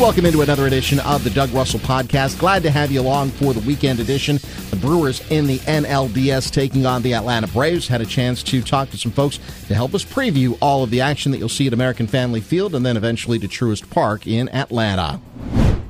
welcome into another edition of the Doug Russell Podcast. Glad to have you along for the weekend edition. The Brewers in the NLDS taking on the Atlanta Braves. Had a chance to talk to some folks to help us preview all of the action that you'll see at American Family Field and then eventually to Truist Park in Atlanta.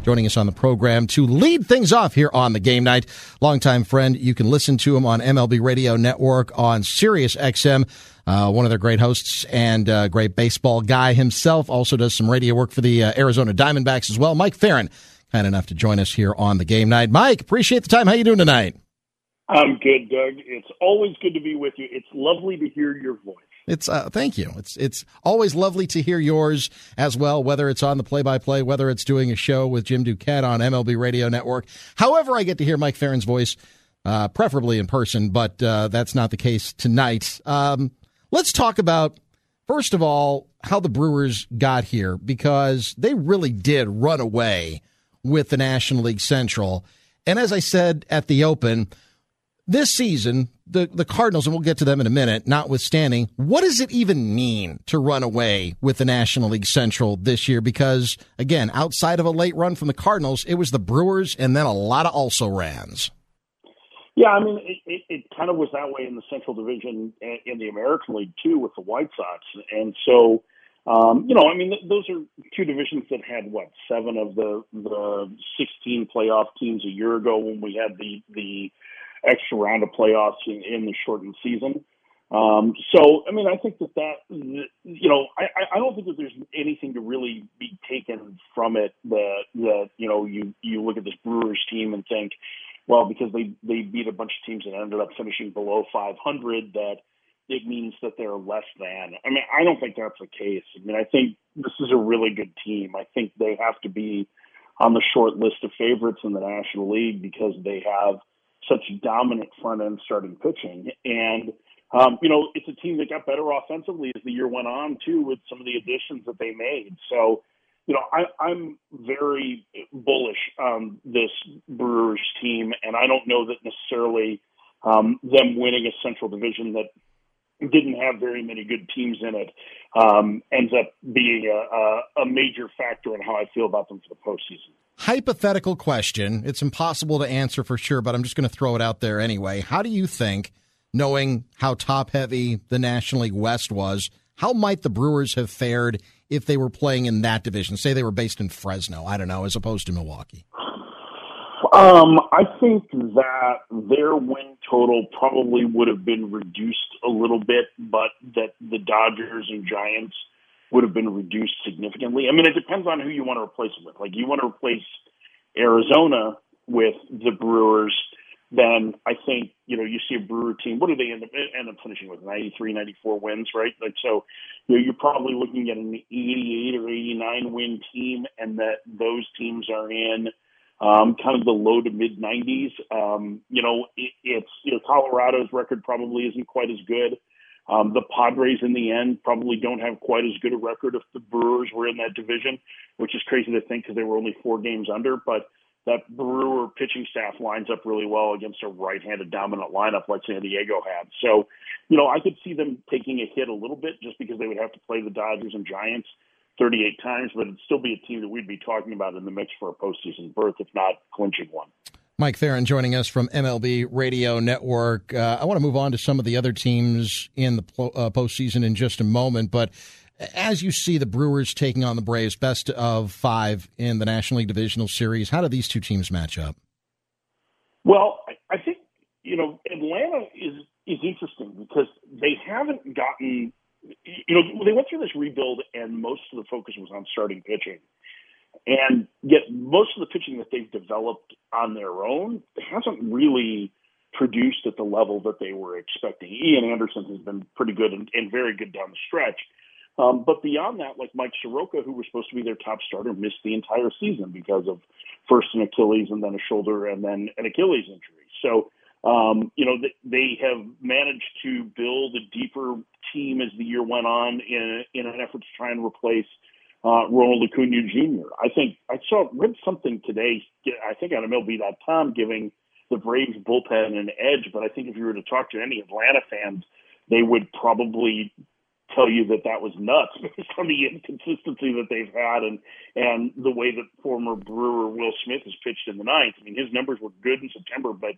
Joining us on the program to lead things off here on the game night, longtime friend. You can listen to him on MLB Radio Network on Sirius XM. Uh, one of their great hosts and uh, great baseball guy himself. Also does some radio work for the uh, Arizona Diamondbacks as well. Mike Ferrin, kind enough to join us here on the game night. Mike, appreciate the time. How you doing tonight? I'm good, Doug. It's always good to be with you. It's lovely to hear your voice. It's uh, thank you. It's it's always lovely to hear yours as well. Whether it's on the play-by-play, whether it's doing a show with Jim Duquette on MLB Radio Network. However, I get to hear Mike Ferrin's voice, uh, preferably in person, but uh, that's not the case tonight. Um, let's talk about first of all how the Brewers got here because they really did run away with the National League Central, and as I said at the Open this season, the, the Cardinals, and we'll get to them in a minute, notwithstanding, what does it even mean to run away with the National League Central this year? Because, again, outside of a late run from the Cardinals, it was the Brewers and then a lot of also rans. Yeah, I mean, it, it, it kind of was that way in the Central Division in the American League, too, with the White Sox. And so, um, you know, I mean, those are two divisions that had, what, seven of the, the 16 playoff teams a year ago when we had the, the, extra round of playoffs in, in the shortened season. Um, so, I mean, I think that that, you know, I, I don't think that there's anything to really be taken from it that, that, you know, you, you look at this Brewers team and think, well, because they, they beat a bunch of teams and ended up finishing below 500, that it means that they're less than. I mean, I don't think that's the case. I mean, I think this is a really good team. I think they have to be on the short list of favorites in the National League because they have such dominant front end starting pitching. And, um, you know, it's a team that got better offensively as the year went on, too, with some of the additions that they made. So, you know, I, I'm very bullish on this Brewers team, and I don't know that necessarily um, them winning a Central Division that didn't have very many good teams in it um, ends up being a, a, a major factor in how I feel about them for the postseason hypothetical question. It's impossible to answer for sure, but I'm just going to throw it out there anyway. How do you think, knowing how top heavy the National League West was, how might the Brewers have fared if they were playing in that division? Say they were based in Fresno, I don't know, as opposed to Milwaukee. Um, I think that their win total probably would have been reduced a little bit, but that the Dodgers and Giants – would have been reduced significantly. I mean, it depends on who you want to replace it with. Like, you want to replace Arizona with the Brewers, then I think, you know, you see a Brewer team. What do they end up, end up finishing with? 93, 94 wins, right? Like, so, you know, you're probably looking at an 88 or 89 win team, and that those teams are in um, kind of the low to mid 90s. Um, you know, it, it's, you know, Colorado's record probably isn't quite as good. Um, the Padres, in the end, probably don't have quite as good a record if the Brewers were in that division, which is crazy to think because they were only four games under. But that Brewer pitching staff lines up really well against a right-handed dominant lineup like San Diego had. So, you know, I could see them taking a hit a little bit just because they would have to play the Dodgers and Giants 38 times, but it'd still be a team that we'd be talking about in the mix for a postseason berth, if not clinching one. Mike Ferrin joining us from MLB Radio Network. Uh, I want to move on to some of the other teams in the uh, postseason in just a moment, but as you see the Brewers taking on the Braves, best of five in the National League Divisional Series, how do these two teams match up? Well, I think you know Atlanta is is interesting because they haven't gotten you know they went through this rebuild and most of the focus was on starting pitching and yet, most of the pitching that they've developed on their own hasn't really produced at the level that they were expecting. Ian Anderson has been pretty good and, and very good down the stretch. Um, but beyond that, like Mike Soroka, who was supposed to be their top starter, missed the entire season because of first an Achilles and then a shoulder and then an Achilles injury. So, um, you know, they, have managed to build a deeper team as the year went on in, in an effort to try and replace uh, Ronald Acuna Jr. I think I saw read something today. I think on MLB.com giving the Braves bullpen an edge, but I think if you were to talk to any Atlanta fans, they would probably tell you that that was nuts based on the inconsistency that they've had and and the way that former Brewer Will Smith has pitched in the ninth. I mean, his numbers were good in September, but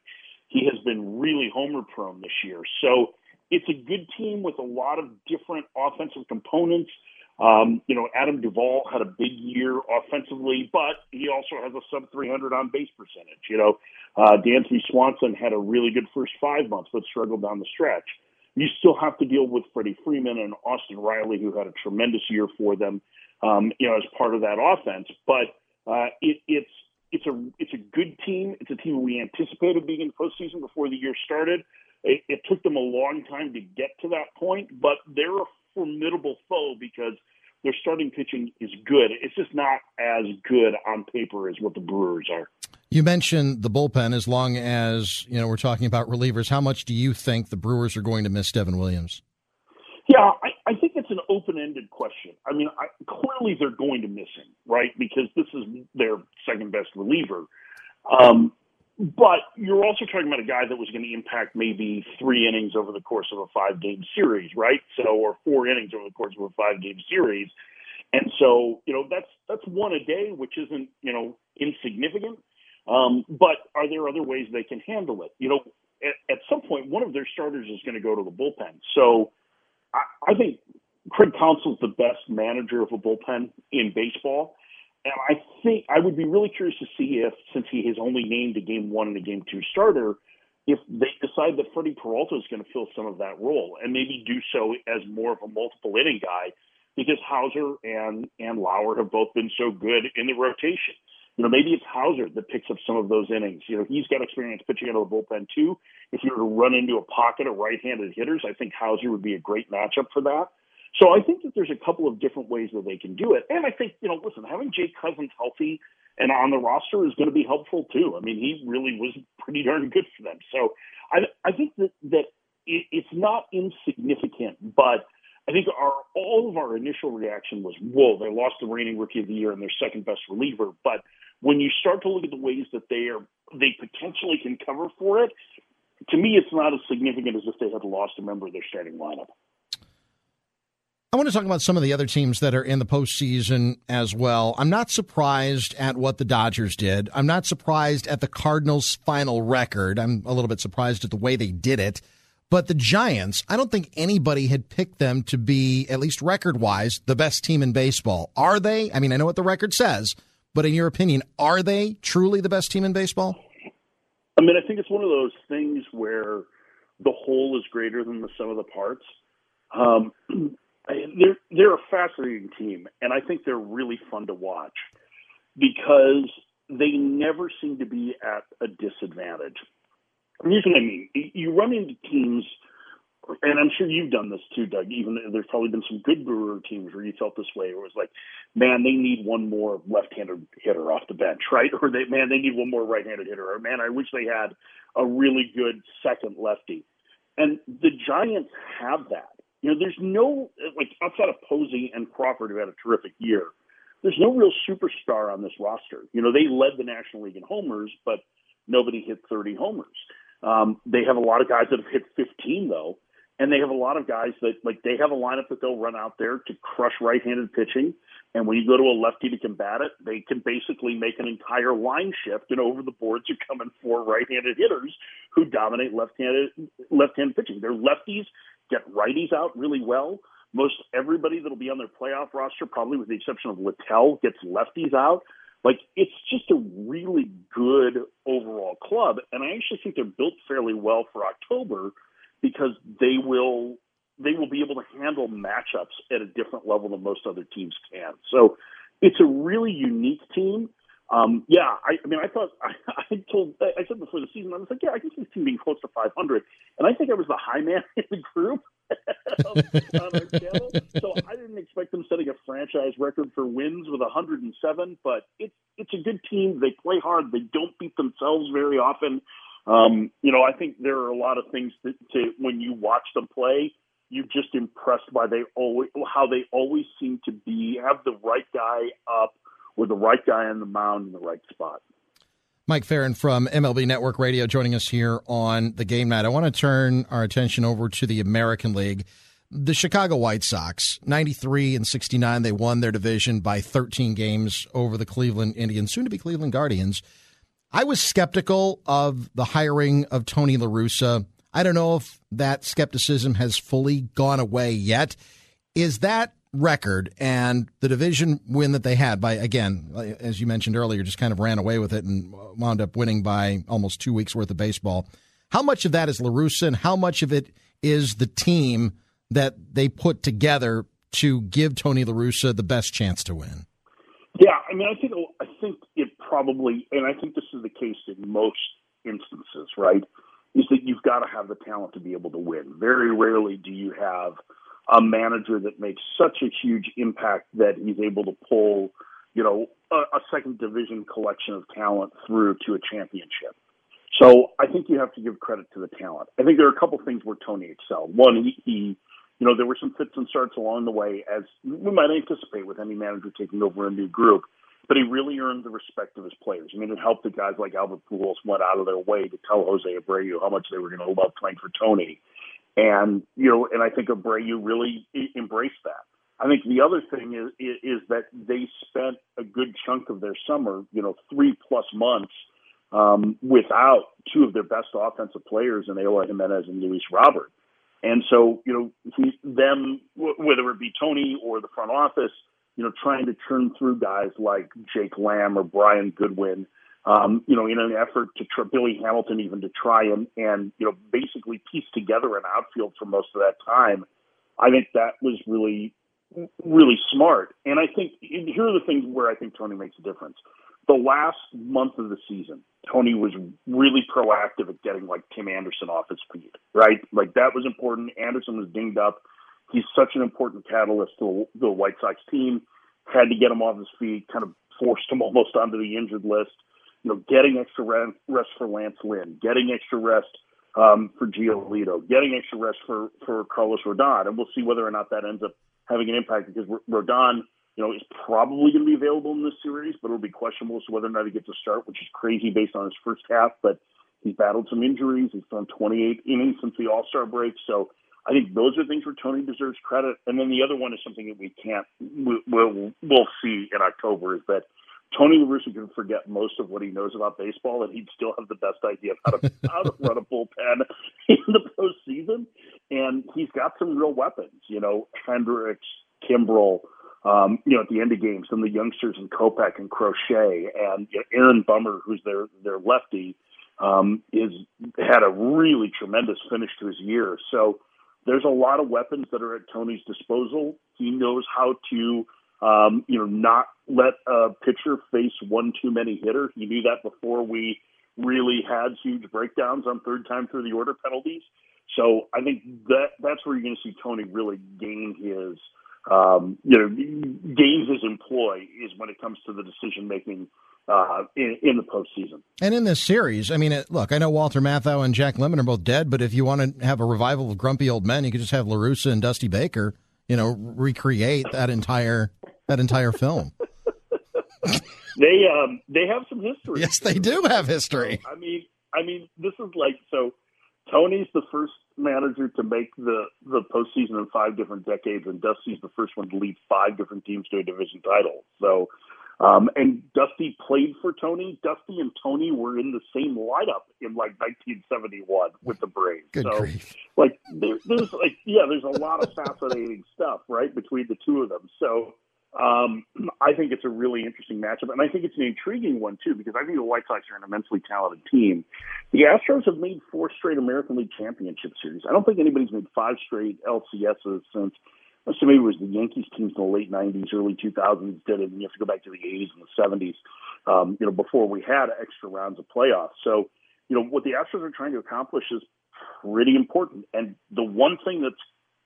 he has been really homer prone this year. So it's a good team with a lot of different offensive components. Um, you know, Adam Duvall had a big year offensively, but he also has a sub 300 on base percentage. You know, uh, Dansby Swanson had a really good first five months, but struggled down the stretch. You still have to deal with Freddie Freeman and Austin Riley, who had a tremendous year for them, um, you know, as part of that offense. But uh, it, it's it's a it's a good team. It's a team we anticipated being in the postseason before the year started. It, it took them a long time to get to that point, but they're a formidable foe because their starting pitching is good. It's just not as good on paper as what the Brewers are. You mentioned the bullpen. As long as you know we're talking about relievers, how much do you think the Brewers are going to miss Devin Williams? Yeah, I, I think it's an open-ended question. I mean, I, clearly they're going to miss him, right? Because this is their second best reliever. Um, but you're also talking about a guy that was going to impact maybe three innings over the course of a five game series, right? So, or four innings over the course of a five game series. And so, you know, that's, that's one a day, which isn't, you know, insignificant. Um, but are there other ways they can handle it? You know, at, at some point, one of their starters is going to go to the bullpen. So I, I think Craig Counsell's the best manager of a bullpen in baseball. And I think I would be really curious to see if, since he has only named a game one and a game two starter, if they decide that Freddie Peralta is going to fill some of that role and maybe do so as more of a multiple inning guy because Houser and, and Lauer have both been so good in the rotation. You know, maybe it's Houser that picks up some of those innings. You know, he's got experience pitching out of the bullpen too. If you were to run into a pocket of right-handed hitters, I think Houser would be a great matchup for that. So I think that there's a couple of different ways that they can do it. And I think, you know, listen, having Jake Cousins healthy and on the roster is going to be helpful too. I mean, he really was pretty darn good for them. So I, I think that, that it, it's not insignificant, but I think our all of our initial reaction was, whoa, they lost the reigning rookie of the year and their second best reliever. But when you start to look at the ways that they are, they potentially can cover for it, to me, it's not as significant as if they had lost a member of their starting lineup. I want to talk about some of the other teams that are in the postseason as well. I'm not surprised at what the Dodgers did. I'm not surprised at the Cardinals' final record. I'm a little bit surprised at the way they did it. But the Giants, I don't think anybody had picked them to be, at least record wise, the best team in baseball. Are they? I mean, I know what the record says, but in your opinion, are they truly the best team in baseball? I mean, I think it's one of those things where the whole is greater than the sum of the parts. Um, they're they're a fascinating team, and I think they're really fun to watch because they never seem to be at a disadvantage. Here's what I mean: you run into teams, and I'm sure you've done this too, Doug. Even there's probably been some good Brewer teams where you felt this way, where it was like, man, they need one more left-handed hitter off the bench, right? Or they, man, they need one more right-handed hitter, or man, I wish they had a really good second lefty. And the Giants have that you know, there's no like outside of Posey and Crawford, who had a terrific year. There's no real superstar on this roster. You know, they led the National League in homers, but nobody hit 30 homers. Um, they have a lot of guys that have hit 15 though, and they have a lot of guys that like they have a lineup that they'll run out there to crush right-handed pitching. And when you go to a lefty to combat it, they can basically make an entire line shift, and over the boards are coming four right-handed hitters who dominate left-handed left-handed pitching. They're lefties get righties out really well. Most everybody that'll be on their playoff roster, probably with the exception of Littell, gets lefties out. Like it's just a really good overall club, and I actually think they're built fairly well for October because they will they will be able to handle matchups at a different level than most other teams can. So it's a really unique team. Um, yeah, I, I mean, I thought I, I told I said before the season I was like, yeah, I can see this team being close to 500, and I think I was the high man in the group on our. So I didn't expect them setting a franchise record for wins with 107, but it's it's a good team. They play hard. They don't beat themselves very often. Um, you know, I think there are a lot of things to, to when you watch them play. You're just impressed by they always how they always seem to be have the right guy up with the right guy on the mound in the right spot. Mike Ferrin from MLB Network Radio joining us here on the game night. I want to turn our attention over to the American League. the Chicago White Sox, 93 and 69, they won their division by 13 games over the Cleveland Indians, soon to be Cleveland Guardians. I was skeptical of the hiring of Tony La Russa. I don't know if that skepticism has fully gone away yet. Is that record and the division win that they had by again as you mentioned earlier just kind of ran away with it and wound up winning by almost two weeks worth of baseball. How much of that is La Russa and how much of it is the team that they put together to give Tony La Russa the best chance to win? Yeah I mean I think I think it probably and I think this is the case in most instances right is that you've got to have the talent to be able to win. Very rarely do you have a manager that makes such a huge impact that he's able to pull, you know, a, a second division collection of talent through to a championship. So I think you have to give credit to the talent. I think there are a couple things where Tony excelled. One, he, he you know, there were some fits and starts along the way, as we might anticipate with any manager taking over a new group. But he really earned the respect of his players. I mean, it helped that guys like Albert Pujols went out of their way to tell Jose Abreu how much they were going to love playing for Tony. And, you know, and I think Abreu really embraced that. I think the other thing is, is that they spent a good chunk of their summer, you know, three plus months um, without two of their best offensive players in Eloy Jimenez and Luis Robert. And so, you know, he, them, whether it be Tony or the front office, you know, trying to churn through guys like Jake Lamb or Brian Goodwin, um, you know, in an effort to tr- Billy Hamilton even to try and and you know basically piece together an outfield for most of that time. I think that was really really smart. And I think here are the things where I think Tony makes a difference. The last month of the season, Tony was really proactive at getting like Tim Anderson off his feet, right? Like that was important. Anderson was dinged up. He's such an important catalyst to the White Sox team. Had to get him off his feet, kind of forced him almost onto the injured list you know, getting extra rest for Lance Lynn, getting extra rest um, for Giolito, getting extra rest for for Carlos Rodon, and we'll see whether or not that ends up having an impact because Rodon, you know, is probably going to be available in this series, but it'll be questionable as to whether or not he gets a start, which is crazy based on his first half. But he's battled some injuries. He's thrown 28 innings since the All Star break, so. I think those are things where Tony deserves credit, and then the other one is something that we can't we'll, we'll see in October is that Tony La Russa can forget most of what he knows about baseball, and he'd still have the best idea of how to how to run a bullpen in the postseason. And he's got some real weapons, you know, Hendriks, Kimbrel, um, you know, at the end of games, some of the youngsters in Kopech and Crochet, and you know, Aaron Bummer, who's their their lefty, um, is had a really tremendous finish to his year. So there's a lot of weapons that are at Tony's disposal. He knows how to um, you know, not let a pitcher face one too many hitter. He knew that before we really had huge breakdowns on third time through the order penalties. So I think that that's where you're going to see Tony really gain his, um, you know, gains his employ is when it comes to the decision making uh, in, in, the postseason. And in this series, I mean, look, I know Walter Matthau and Jack Lemmon are both dead, but if you want to have a revival of grumpy old men, you could just have La Russa and Dusty Baker, you know, recreate that entire that entire film. they um they have some history. Yes, they do have history. I mean, I mean, this is like so. Tony's the first manager to make the the postseason in five different decades, and Dusty's the first one to lead five different teams to a division title. So, um, and Dusty played for Tony. Dusty and Tony were in the same lineup in like 1971 with the Braves. Good so, grief. like, there, there's like, yeah, there's a lot of fascinating stuff right between the two of them. So, um, I think it's a really interesting matchup, and I think it's an intriguing one too because I think the White Sox are an immensely talented team. The Astros have made four straight American League Championship Series. I don't think anybody's made five straight LCSs since. So maybe it was the Yankees teams in the late '90s, early 2000s did it, and you have to go back to the '80s and the '70s. Um, you know, before we had extra rounds of playoffs. So, you know, what the Astros are trying to accomplish is pretty important. And the one thing that's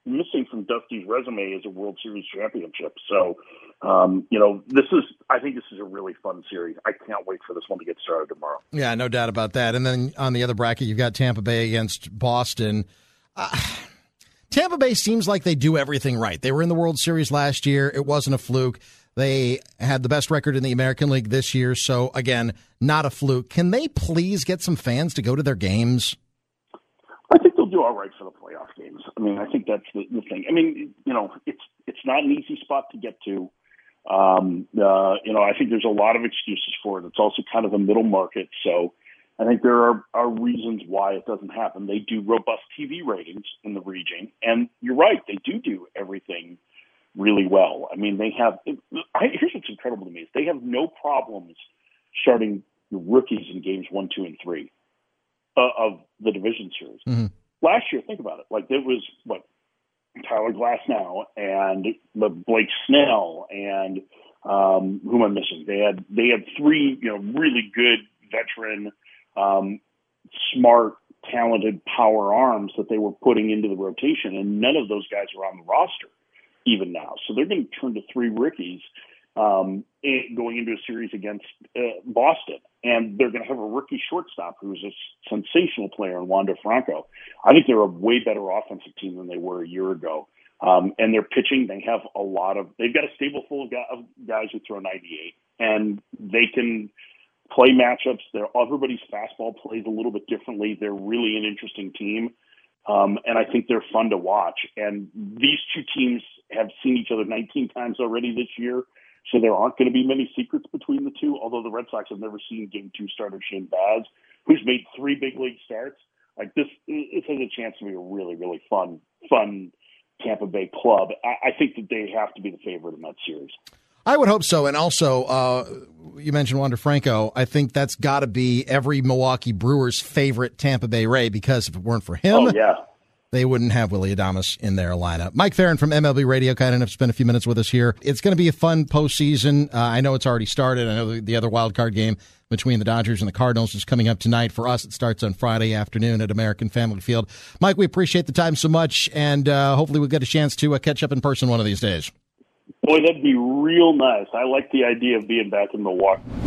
missing from Dusty's resume is a World Series championship. So, um, you know, this is, I think this is a really fun series. I can't wait for this one to get started tomorrow. Yeah, no doubt about that. And then on the other bracket, you've got Tampa Bay against Boston. Uh, Tampa Bay seems like they do everything right. They were in the World Series last year. It wasn't a fluke. They had the best record in the American League this year. So, again, not a fluke. Can they please get some fans to go to their games? I think they'll do all right for the playoff games. I mean, I think that's the, the thing. I mean, you know, it's it's not an easy spot to get to. Um, uh, you know, I think there's a lot of excuses for it. It's also kind of a middle market, so I think there are, are reasons why it doesn't happen. They do robust TV ratings in the region, and you're right, they do do everything really well. I mean, they have. I, here's what's incredible to me is they have no problems starting rookies in games one, two, and three uh, of the division series. Mm-hmm. Last year, think about it. Like it was what Tyler Glasnow and Blake Snell and um, who am I missing? They had they had three you know really good veteran, um, smart, talented power arms that they were putting into the rotation, and none of those guys are on the roster even now. So they're going to turn to three rookies um, going into a series against uh, Boston, and they're going to have a rookie shortstop who's a sensational player in Wander Franco. I think they're a way better offensive team than they were a year ago. Um, and they're pitching. They have a lot of. They've got a stable full of guys who throw 98, and they can play matchups. Everybody's fastball plays a little bit differently. They're really an interesting team, um, and I think they're fun to watch. And these two teams have seen each other 19 times already this year. So there aren't going to be many secrets between the two. Although the Red Sox have never seen Game Two starter Shane Baz, who's made three big league starts. Like this, it has a chance to be a really, really fun, fun Tampa Bay club. I, I think that they have to be the favorite in that series. I would hope so. And also, uh, you mentioned Wander Franco. I think that's got to be every Milwaukee Brewers' favorite Tampa Bay Ray because if it weren't for him, oh, yeah they wouldn't have Willy Adames in their lineup. Mike Ferrin from MLB Radio, kind enough to spend a few minutes with us here. It's going to be a fun postseason. Uh, I know it's already started. I know the, the other wild card game between the Dodgers and the Cardinals is coming up tonight. For us, it starts on Friday afternoon at American Family Field. Mike, we appreciate the time so much, and uh, hopefully we'll get a chance to uh, catch up in person one of these days. Boy, that'd be real nice. I like the idea of being back in Milwaukee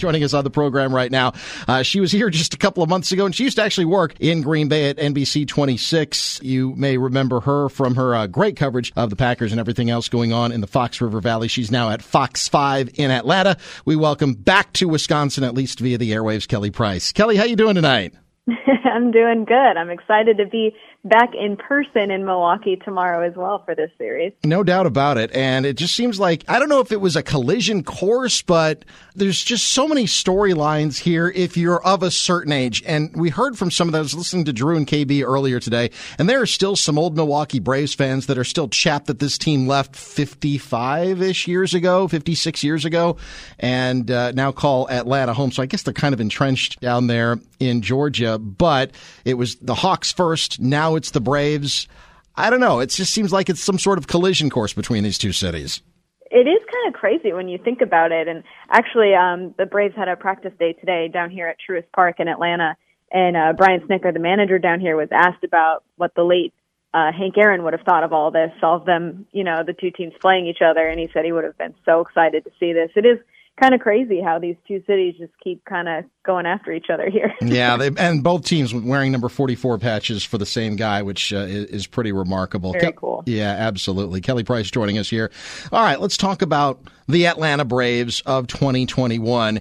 joining us on the program right now. Uh, she was here just a couple of months ago, and she used to actually work in Green Bay at NBC 26. You may remember her from her uh, great coverage of the Packers and everything else going on in the Fox River Valley. She's now at Fox 5 in Atlanta. We welcome back to Wisconsin, at least via the airwaves, Kelly Price. Kelly, how are you doing tonight? I'm doing good. I'm excited to be back in person in Milwaukee tomorrow as well for this series. No doubt about it. And it just seems like, I don't know if it was a collision course, but there's just so many storylines here if you're of a certain age. And we heard from some of those listening to Drew and KB earlier today, and there are still some old Milwaukee Braves fans that are still chapped that this team left 55 ish years ago, 56 years ago, and uh, now call Atlanta home. So I guess they're kind of entrenched down there in Georgia, but it was the Hawks first. Now now it's the Braves. I don't know. It just seems like it's some sort of collision course between these two cities. It is kind of crazy when you think about it. And actually, um, the Braves had a practice day today down here at Truist Park in Atlanta. And uh, Brian Snitker, the manager down here, was asked about what the late uh, Hank Aaron would have thought of all this, all of them, you know, the two teams playing each other. And he said he would have been so excited to see this. It is kind of crazy how these two cities just keep kind of going after each other here. yeah, they, and both teams wearing number 44 patches for the same guy, which uh, is, pretty remarkable. Very cool. Yeah, absolutely. Kelly Price joining us here. All right, let's talk about the Atlanta Braves of 2021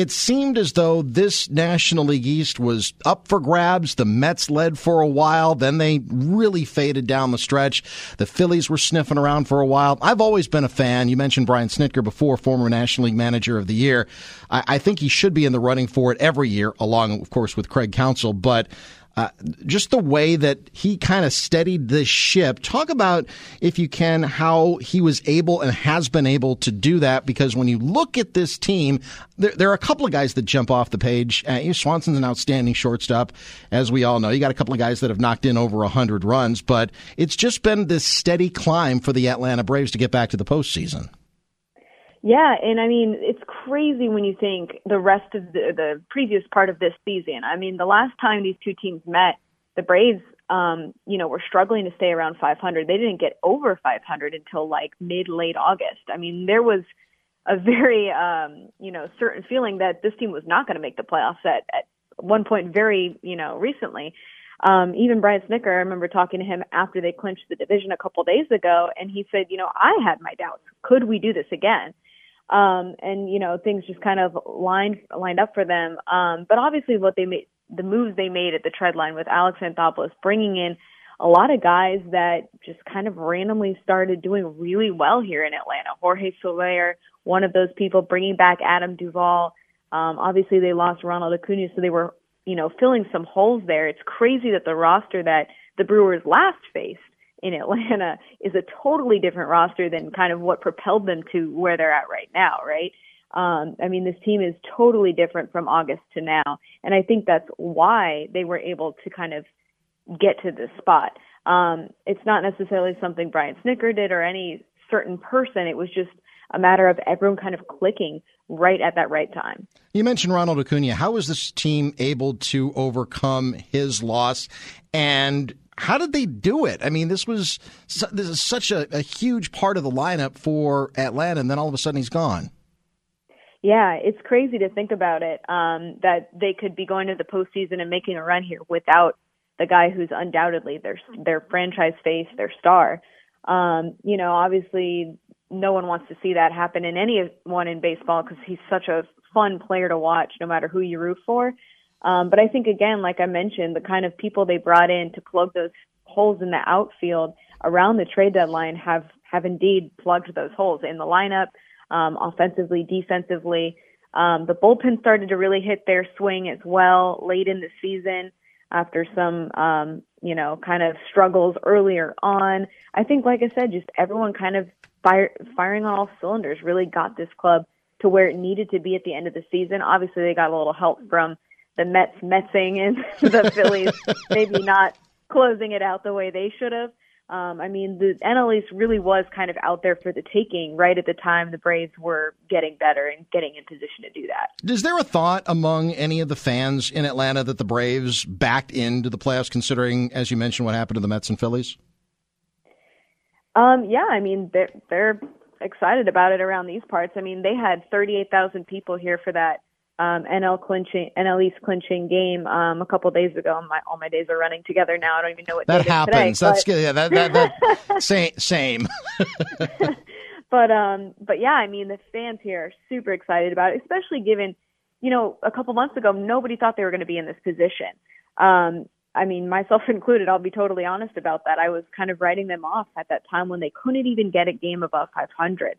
it seemed as though this National League East was up for grabs. The Mets led for a while, then they really faded down the stretch. The Phillies were sniffing around for a while. I've always been a fan. You mentioned Brian Snitker before, former National League Manager of the Year. I, I think he should be in the running for it every year, along, of course, with Craig Counsell. But uh, just the way that he kind of steadied the ship. Talk about, if you can, how he was able and has been able to do that. Because when you look at this team, there, there are a couple of guys that jump off the page. Uh, Swanson's an outstanding shortstop, as we all know. You got a couple of guys that have knocked in over 100 runs, but it's just been this steady climb for the Atlanta Braves to get back to the postseason. Yeah, and I mean it's crazy when you think the rest of the the previous part of this season. I mean, the last time these two teams met, the Braves um, you know, were struggling to stay around 500. They didn't get over 500 until like mid late August. I mean, there was a very um, you know, certain feeling that this team was not going to make the playoffs at at one point very, you know, recently. Um, even Brian Snitker, I remember talking to him after they clinched the division a couple days ago, and he said, you know, I had my doubts. Could we do this again? Um, and you know things just kind of lined lined up for them. Um, but obviously, what they made the moves they made at the tread line with Alex Anthopoulos bringing in a lot of guys that just kind of randomly started doing really well here in Atlanta. Jorge Soler, one of those people, bringing back Adam Duvall. Um, obviously, they lost Ronald Acuna, so they were, you know, filling some holes there. It's crazy that the roster that the Brewers last faced in Atlanta is a totally different roster than kind of what propelled them to where they're at right now, right? Um, I mean, this team is totally different from August to now, and I think that's why they were able to kind of get to this spot. Um, it's not necessarily something Brian Snitker did or any certain person. It was just a matter of everyone kind of clicking right at that right time. You mentioned Ronald Acuna. How was this team able to overcome his loss? And how did they do it? I mean, this was this is such a, a huge part of the lineup for Atlanta, and then all of a sudden he's gone. Yeah, it's crazy to think about it. Um, that they could be going to the postseason and making a run here without the guy who's undoubtedly their their franchise face, their star. Um, you know, obviously, no one wants to see that happen in anyone in baseball because he's such a fun player to watch, no matter who you root for. Um, but I think again, like I mentioned, the kind of people they brought in to plug those holes in the outfield around the trade deadline have have indeed plugged those holes in the lineup, um, offensively, defensively. Um, the bullpen started to really hit their swing as well late in the season after some, um, you know, kind of struggles earlier on. I think, like I said, just everyone kind of fire, firing on all cylinders really got this club to where it needed to be at the end of the season. Obviously, they got a little help from the Mets metsing and the Phillies maybe not closing it out the way they should have. Um, I mean, the NL really was kind of out there for the taking right at the time the Braves were getting better and getting in position to do that. Is there a thought among any of the fans in Atlanta that the Braves backed into the playoffs, considering, as you mentioned, what happened to the Mets and Phillies? Um, yeah, I mean, they're, they're excited about it around these parts. I mean, they had 38,000 people here for that um, NL clinching NL East clinching game um, a couple days ago. My all my days are running together now. I don't even know what that happens. Today, That's good. Yeah, that, that, that same same. but um, but yeah, I mean the fans here are super excited about it, especially given you know a couple months ago nobody thought they were going to be in this position. Um, I mean, myself included. I'll be totally honest about that. I was kind of writing them off at that time when they couldn't even get a game above 500.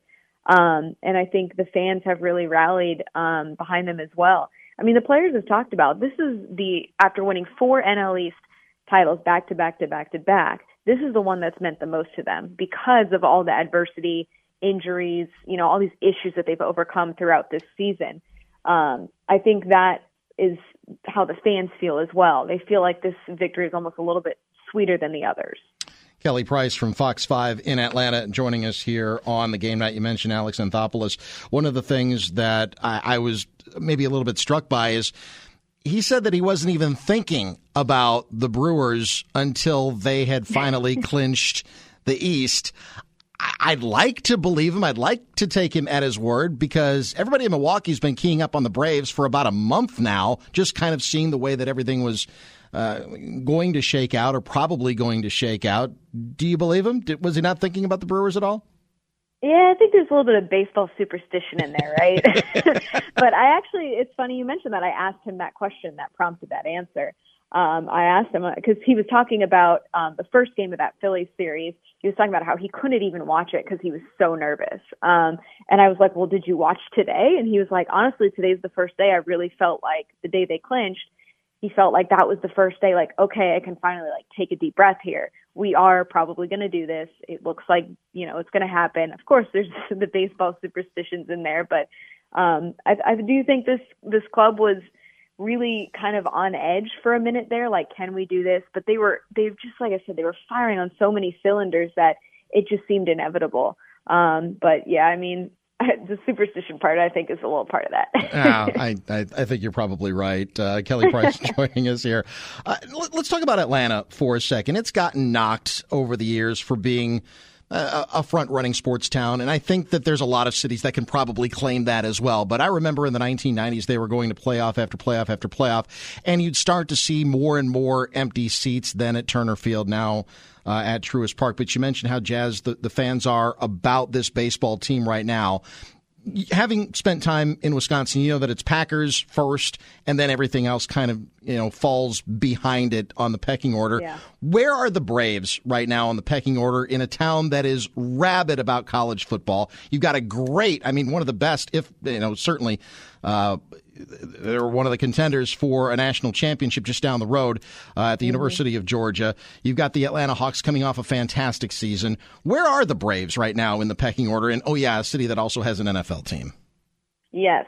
Um, and I think the fans have really rallied um, behind them as well. I mean, the players have talked about this is the after winning four NL East titles back to back to back to back. This is the one that's meant the most to them because of all the adversity, injuries, you know, all these issues that they've overcome throughout this season. Um, I think that is how the fans feel as well. They feel like this victory is almost a little bit sweeter than the others. Kelly Price from Fox 5 in Atlanta joining us here on the game night. You mentioned Alex Anthopoulos. One of the things that I, I was maybe a little bit struck by is he said that he wasn't even thinking about the Brewers until they had finally clinched the East. I'd like to believe him. I'd like to take him at his word because everybody in Milwaukee's been keying up on the Braves for about a month now, just kind of seeing the way that everything was uh, going to shake out or probably going to shake out. Do you believe him? Did, was he not thinking about the Brewers at all? Yeah, I think there's a little bit of baseball superstition in there, right? but I actually, it's funny you mentioned that. I asked him that question that prompted that answer. Um, I asked him because he was talking about um, the first game of that Phillies series. He was talking about how he couldn't even watch it because he was so nervous. Um, and I was like, "Well, did you watch today?" And he was like, "Honestly, today's the first day I really felt like the day they clinched he felt like that was the first day like okay i can finally like take a deep breath here. We are probably going to do this. It looks like you know it's going to happen. Of course there's the baseball superstitions in there but um i i do think this this club was really kind of on edge for a minute there like can we do this? But they were they've just like i said they were firing on so many cylinders that it just seemed inevitable. Um but yeah i mean the superstition part, I think, is a little part of that. yeah, I, I, I, think you're probably right. Uh, Kelly Price joining us here. Uh, let, us talk about Atlanta for a second. It's gotten knocked over the years for being a, a front running sports town, and I think that there's a lot of cities that can probably claim that as well. But I remember in the 1990s, they were going to playoff after playoff after playoff, and you'd start to see more and more empty seats than at Turner Field. Now, uh, at Truist Park. But you mentioned how jazz the, the fans are about this baseball team right now. having spent time in Wisconsin, you know that it's Packers first, and then everything else kind of you know falls behind it on the pecking order. Yeah. Where are the Braves right now on the pecking order in a town that is rabid about college football? You've got a great, I mean, one of the best, if you know, certainly. Uh, they're one of the contenders for a national championship just down the road uh, at the mm-hmm. University of Georgia. You've got the Atlanta Hawks coming off a fantastic season. Where are the Braves right now in the pecking order? And oh yeah, a city that also has an NFL team. Yes.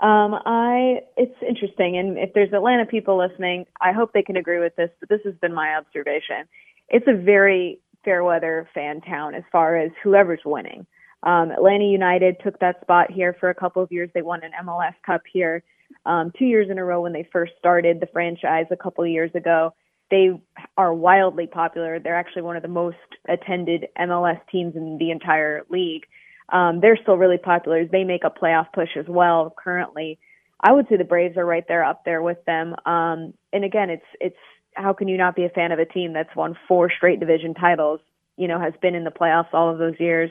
Um, I it's interesting, and if there's Atlanta people listening, I hope they can agree with this. But this has been my observation. It's a very fair weather fan town as far as whoever's winning. Um, Atlanta United took that spot here for a couple of years. They won an MLS Cup here um, two years in a row when they first started the franchise a couple of years ago. They are wildly popular. They're actually one of the most attended MLS teams in the entire league. Um, they're still really popular. They make a playoff push as well currently. I would say the Braves are right there up there with them. Um, and again, it's it's how can you not be a fan of a team that's won four straight division titles? You know, has been in the playoffs all of those years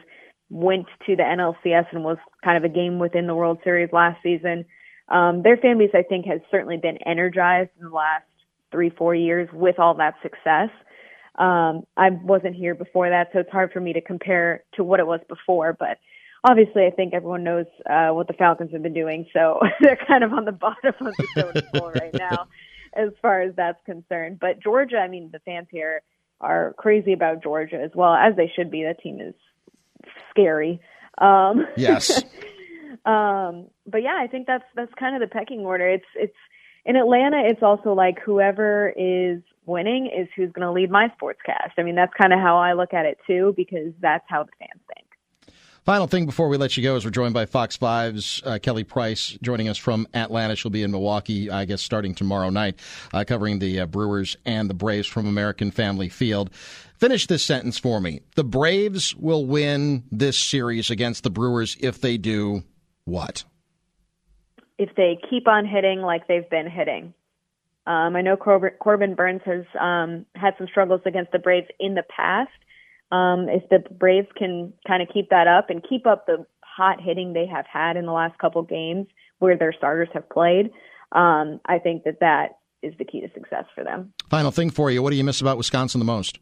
went to the NLCS and was kind of a game within the World Series last season. Um, their fan base, I think, has certainly been energized in the last three, four years with all that success. Um, I wasn't here before that, so it's hard for me to compare to what it was before, but obviously I think everyone knows uh, what the Falcons have been doing, so they're kind of on the bottom of the totem pole right now as far as that's concerned. But Georgia, I mean, the fans here are crazy about Georgia as well, as they should be. That team is scary. Um, yes. um, but yeah, I think that's that's kind of the pecking order. It's it's in Atlanta. It's also like whoever is winning is who's going to lead my sportscast. I mean, that's kind of how I look at it too, because that's how the fans think. Final thing before we let you go is we're joined by Fox 5's uh, Kelly Price joining us from Atlanta. She'll be in Milwaukee, I guess, starting tomorrow night, uh, covering the uh, Brewers and the Braves from American Family Field. Finish this sentence for me. The Braves will win this series against the Brewers if they do what? If they keep on hitting like they've been hitting. Um, I know Corbin Burnes has um, had some struggles against the Braves in the past. Um, if the Braves can kind of keep that up and keep up the hot hitting they have had in the last couple games where their starters have played, um, I think that that is the key to success for them. Final thing for you: What do you miss about Wisconsin the most?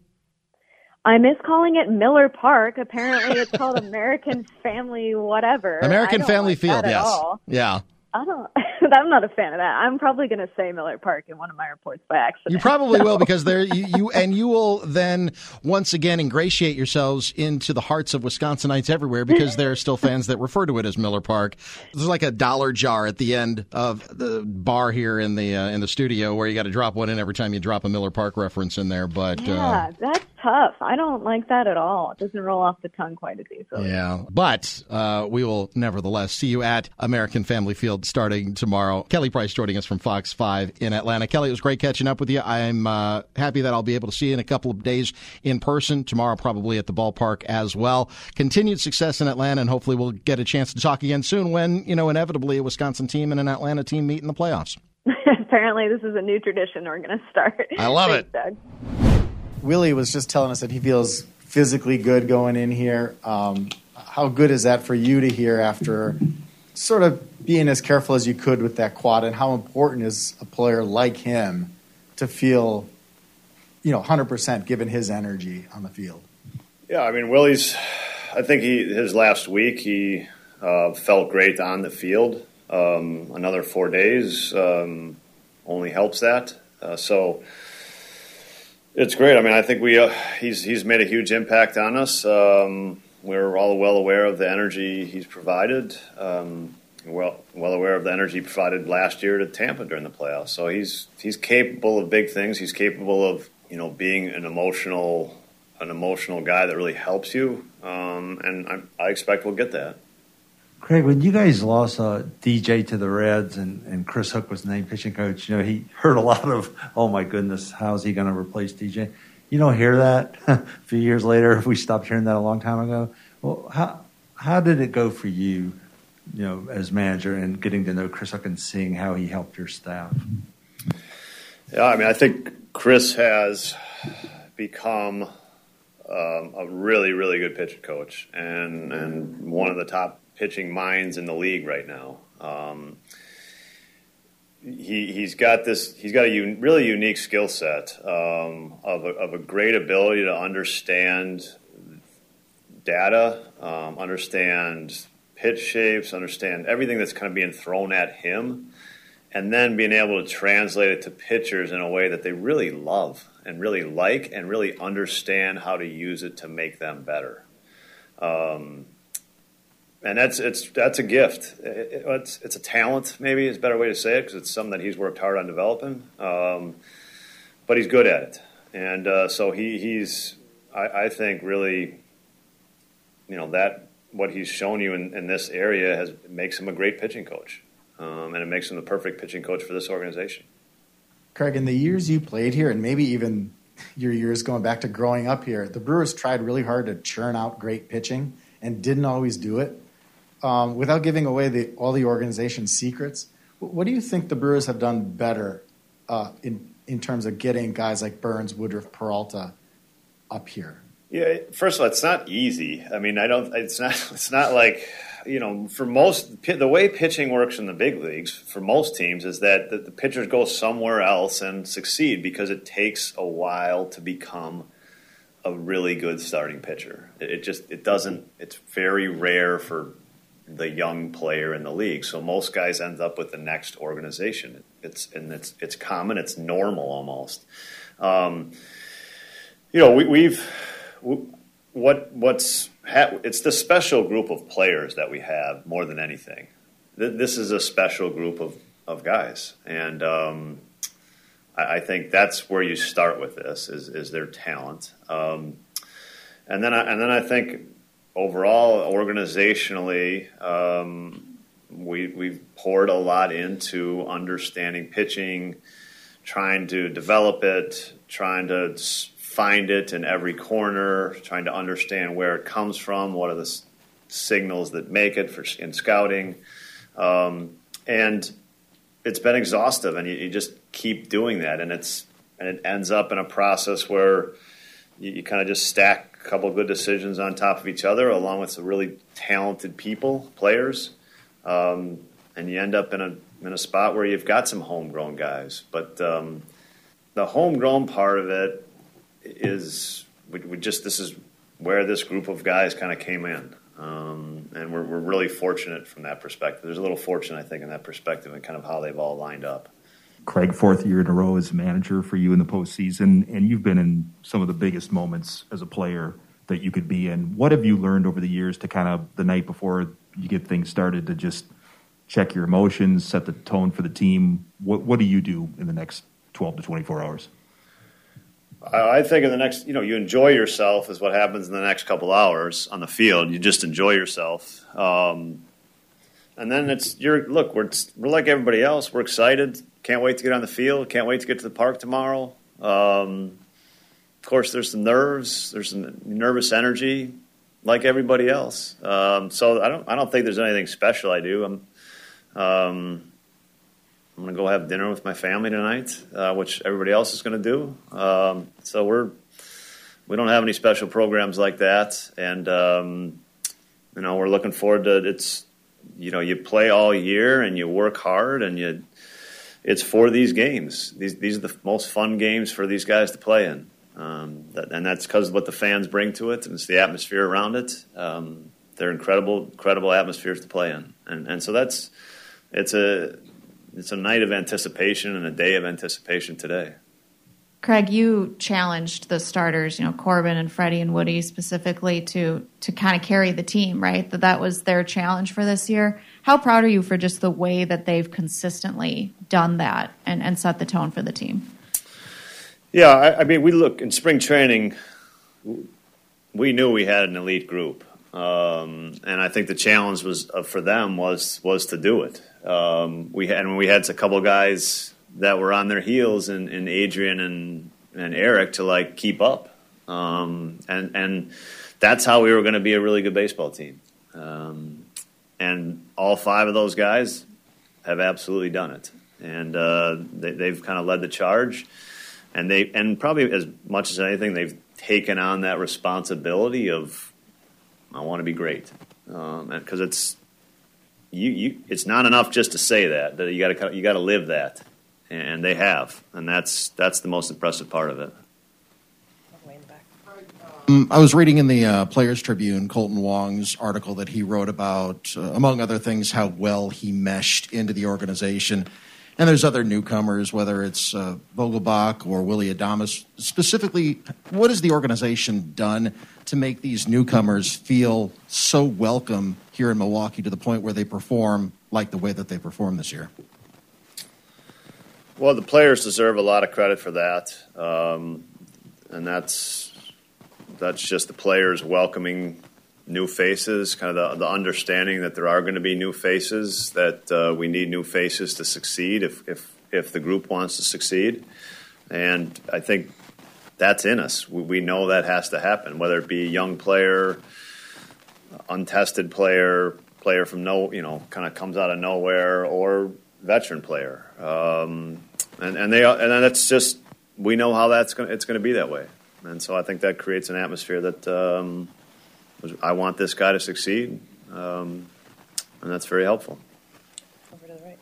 I miss calling it Miller Park. Apparently, it's called American Family whatever. American Family like Field. Yes. Yeah. I don't. I'm not a fan of that. I'm probably going to say Miller Park in one of my reports by accident. You probably will because there you, you, and you will then once again ingratiate yourselves into the hearts of Wisconsinites everywhere because there are still fans that refer to it as Miller Park. There's like a dollar jar at the end of the bar here in the uh, in the studio where you got to drop one in every time you drop a Miller Park reference in there. But yeah, uh, that's tough. I don't like that at all. It doesn't roll off the tongue quite as easily. Yeah, but uh, we will nevertheless see you at American Family Field starting tomorrow. Kelly Price joining us from Fox 5 in Atlanta. Kelly, it was great catching up with you. I'm uh, happy that I'll be able to see you in a couple of days in person. Tomorrow, probably at the ballpark as well. Continued success in Atlanta, and hopefully we'll get a chance to talk again soon when, you know, inevitably a Wisconsin team and an Atlanta team meet in the playoffs. Apparently, this is a new tradition we're going to start. I love Thanks, it. Doug. Willy was just telling us that he feels physically good going in here. Um, how good is that for you to hear after sort of being as careful as you could with that quad, and how important is a player like him to feel, you know, 100% given his energy on the field? Yeah, I mean, Willy's. I think he his last week he uh, felt great on the field. Um, another four days um, only helps that. Uh, so it's great. I mean, I think we uh, he's he's made a huge impact on us. Um, we're all well aware of the energy he's provided. Um, well well aware of the energy provided last year to Tampa during the playoffs. So he's he's capable of big things. He's capable of you know being an emotional an emotional guy that really helps you. Um, and I, I expect we'll get that. Craig, when you guys lost uh, DJ to the Reds and, and Chris Hook was named pitching coach, you know, he heard a lot of, oh my goodness, how's he going to replace DJ? You don't hear that a few years later. We stopped hearing that a long time ago. Well, how, how did it go for you, you know, as manager and getting to know Chris Hook and seeing how he helped your staff? Yeah, I mean, I think Chris has become um, a really, really good pitching coach and, and one of the top pitching minds in the league right now. Um, he he's got this he's got a un, really unique skill set um, of, a, of a great ability to understand data, um, understand pitch shapes, understand everything that's kind of being thrown at him, and then being able to translate it to pitchers in a way that they really love and really like and really understand how to use it to make them better. Um, and that's it's that's a gift. It, it's it's a talent, maybe is a better way to say it, because it's something that he's worked hard on developing. Um, but he's good at it, and uh, so he he's I, I, think really, you know that what he's shown you in, in this area has makes him a great pitching coach, um, and it makes him the perfect pitching coach for this organization. Craig, in the years you played here, and maybe even your years going back to growing up here, the Brewers tried really hard to churn out great pitching and didn't always do it um, without giving away the, all the organization's secrets, what do you think the Brewers have done better uh, in in terms of getting guys like Burnes, Woodruff, Peralta up here? Yeah, first of all, it's not easy. I mean, I don't. It's not. It's not like you know, for most the way pitching works in the big leagues for most teams is that the, the pitchers go somewhere else and succeed because it takes a while to become a really good starting pitcher. It, it just it doesn't. It's very rare for the young player in the league. So most guys end up with the next organization. It's and it's it's common. It's normal almost. Um, you know, we, have what what's ha- it's the special group of players that we have more than anything. This is a special group of of guys, and um, I, I, think that's where you start with this is is their talent. Um, and then I, and then I think overall, organizationally, um, we, we've poured a lot into understanding pitching, trying to develop it, trying to find it in every corner, trying to understand where it comes from, what are the s- signals that make it for in scouting, um, and it's been exhaustive, and you, you, just keep doing that, and it's and it ends up in a process where you, you kind of just stack couple good decisions on top of each other, along with some really talented people, players, um, and you end up in a in a spot where you've got some homegrown guys. But um, the homegrown part of it is we, we, just this is where this group of guys kind of came in. Um, and we're, we're really fortunate from that perspective. There's a little fortune, I think, in that perspective and kind of how they've all lined up. Craig, fourth year in a row as manager for you in the postseason, and you've been in some of the biggest moments as a player that you could be in. What have you learned over the years to kind of the night before you get things started to just check your emotions, set the tone for the team? What What do you do in the next twelve to twenty four hours? I think in the next, you know, you enjoy yourself is what happens in the next couple hours on the field. You just enjoy yourself. Um, and then it's you're look we're we're like everybody else. We're excited. Can't wait to get on the field. Can't wait to get to the park tomorrow. Um, of course, there's some nerves. There's some nervous energy, like everybody else. Um, so I don't I don't think there's anything special I do. I'm um, I'm to go have dinner with my family tonight, uh, which everybody else is to do. Um, so we're we don't have any special programs like that, and um, you know we're looking forward to it's you know you play all year and you work hard and you it's for these games. These these are the most fun games for these guys to play in, um, that, and that's because of what the fans bring to it and it's the atmosphere around it. Um, they're incredible, incredible atmospheres to play in, and and so that's it's a it's a night of anticipation and a day of anticipation today. Craig, you challenged the starters, you know, Corbin and Freddie and Woody specifically to to kind of carry the team, right? That that was their challenge for this year. How proud are you for just the way that they've consistently done that and, and set the tone for the team? Yeah, I, I mean, we look in spring training. We knew we had an elite group, um, and I think the challenge was uh, for them was was to do it. Um, we had and we had a couple guys that were on their heels and, and Adrian and, and Eric to like keep up. Um, and, and that's how we were going to be a really good baseball team. And all five of those guys have absolutely done it. And uh, they, have kind of led the charge. And they and probably as much as anything, they've taken on that responsibility of I want to be great because um, it's you, you it's not enough just to say that. That you got to you got to live that, and they have, and that's that's the most impressive part of it. Um, I was reading in the uh, Players Tribune Kolten Wong's article that he wrote about, uh, among other things, how well he meshed into the organization. And there's other newcomers, whether it's uh, Vogelbach or Willy Adames. Specifically, what has the organization done to make these newcomers feel so welcome here in Milwaukee to the point where they perform like the way that they perform this year? Well, the players deserve a lot of credit for that, um, and that's that's just the players welcoming new faces, kind of the, the understanding that there are going to be new faces, that uh, we need new faces to succeed if, if, if the group wants to succeed. And I think that's in us. We, we know that has to happen, whether it be a young player, untested player, player from no, you know, kind of comes out of nowhere, or veteran player. Um, and, and they and that's just we know how that's going. It's going to be that way and so I think that creates an atmosphere that um, I want this guy to succeed, um, and that's very helpful. Over to the right.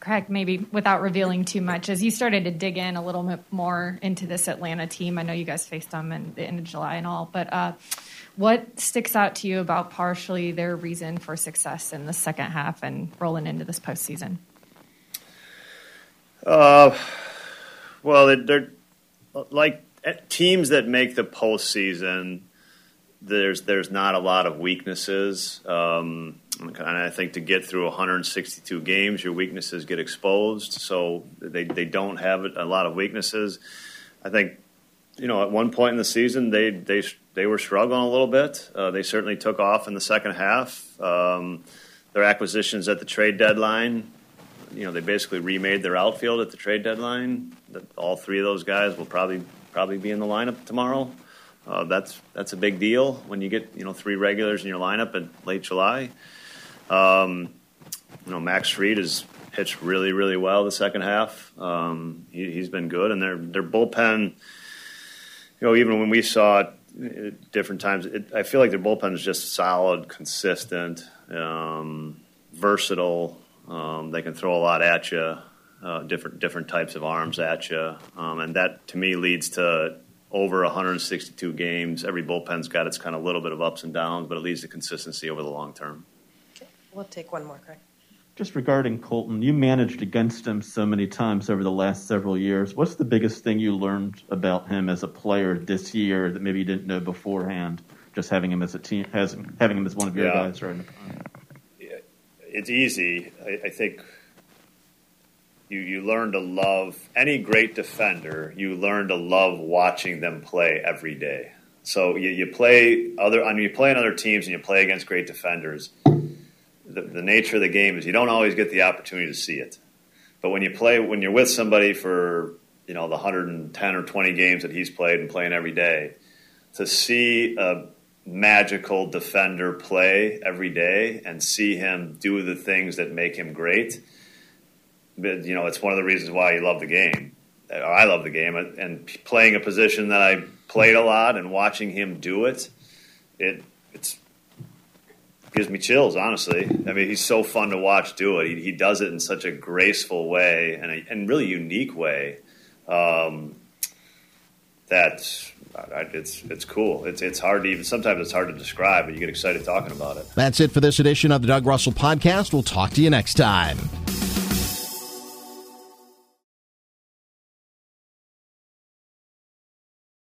Craig, maybe without revealing too much, as you started to dig in a little bit more into this Atlanta team, I know you guys faced them in the end of July and all, but uh, what sticks out to you about partially their reason for success in the second half and rolling into this postseason? Uh, well, they're, they're like teams that make the postseason, there's there's not a lot of weaknesses. Um, and I think to get through 162 games, your weaknesses get exposed. So they they don't have a lot of weaknesses. I think you know at one point in the season they they they were struggling a little bit. Uh, they certainly took off in the second half. Um, their acquisitions at the trade deadline, you know, they basically remade their outfield at the trade deadline. All three of those guys will probably probably be in the lineup tomorrow. Uh, that's that's a big deal when you get you know three regulars in your lineup in late July. Um, you know Max Fried has pitched really really well the second half. Um, he, has been good, and their their bullpen. You know, even when we saw it different times, it, I feel like their bullpen is just solid, consistent, um, versatile. Um, they can throw a lot at you uh, different different types of arms at you, um, and that to me leads to over 162 games. Every bullpen's got its kind of little bit of ups and downs, but it leads to consistency over the long term. Okay. We'll take one more, Craig. Just regarding Kolten, you managed against him so many times over the last several years. What's the biggest thing you learned about him as a player this year that maybe you didn't know beforehand? Just having him as a team, has, having him as one of your yeah. guys right now. It's easy. I, I think you, you learn to love any great defender. You learn to love watching them play every day. So you, you play other, I mean, you play other teams and you play against great defenders. The, the nature of the game is you don't always get the opportunity to see it. But when you play, when you're with somebody for you know the 110 or 20 games that he's played and playing every day, to see a magical defender play every day and see him do the things that make him great you know, it's one of the reasons why you love the game. I love the game, and playing a position that I played a lot and watching him do it, it it's gives me chills. Honestly, I mean, he's so fun to watch do it. He, he does it in such a graceful way and a and really unique way. Um, that it's it's cool. It's it's hard to even sometimes it's hard to describe, but you get excited talking about it. That's it for this edition of the Doug Russell Podcast. We'll talk to you next time.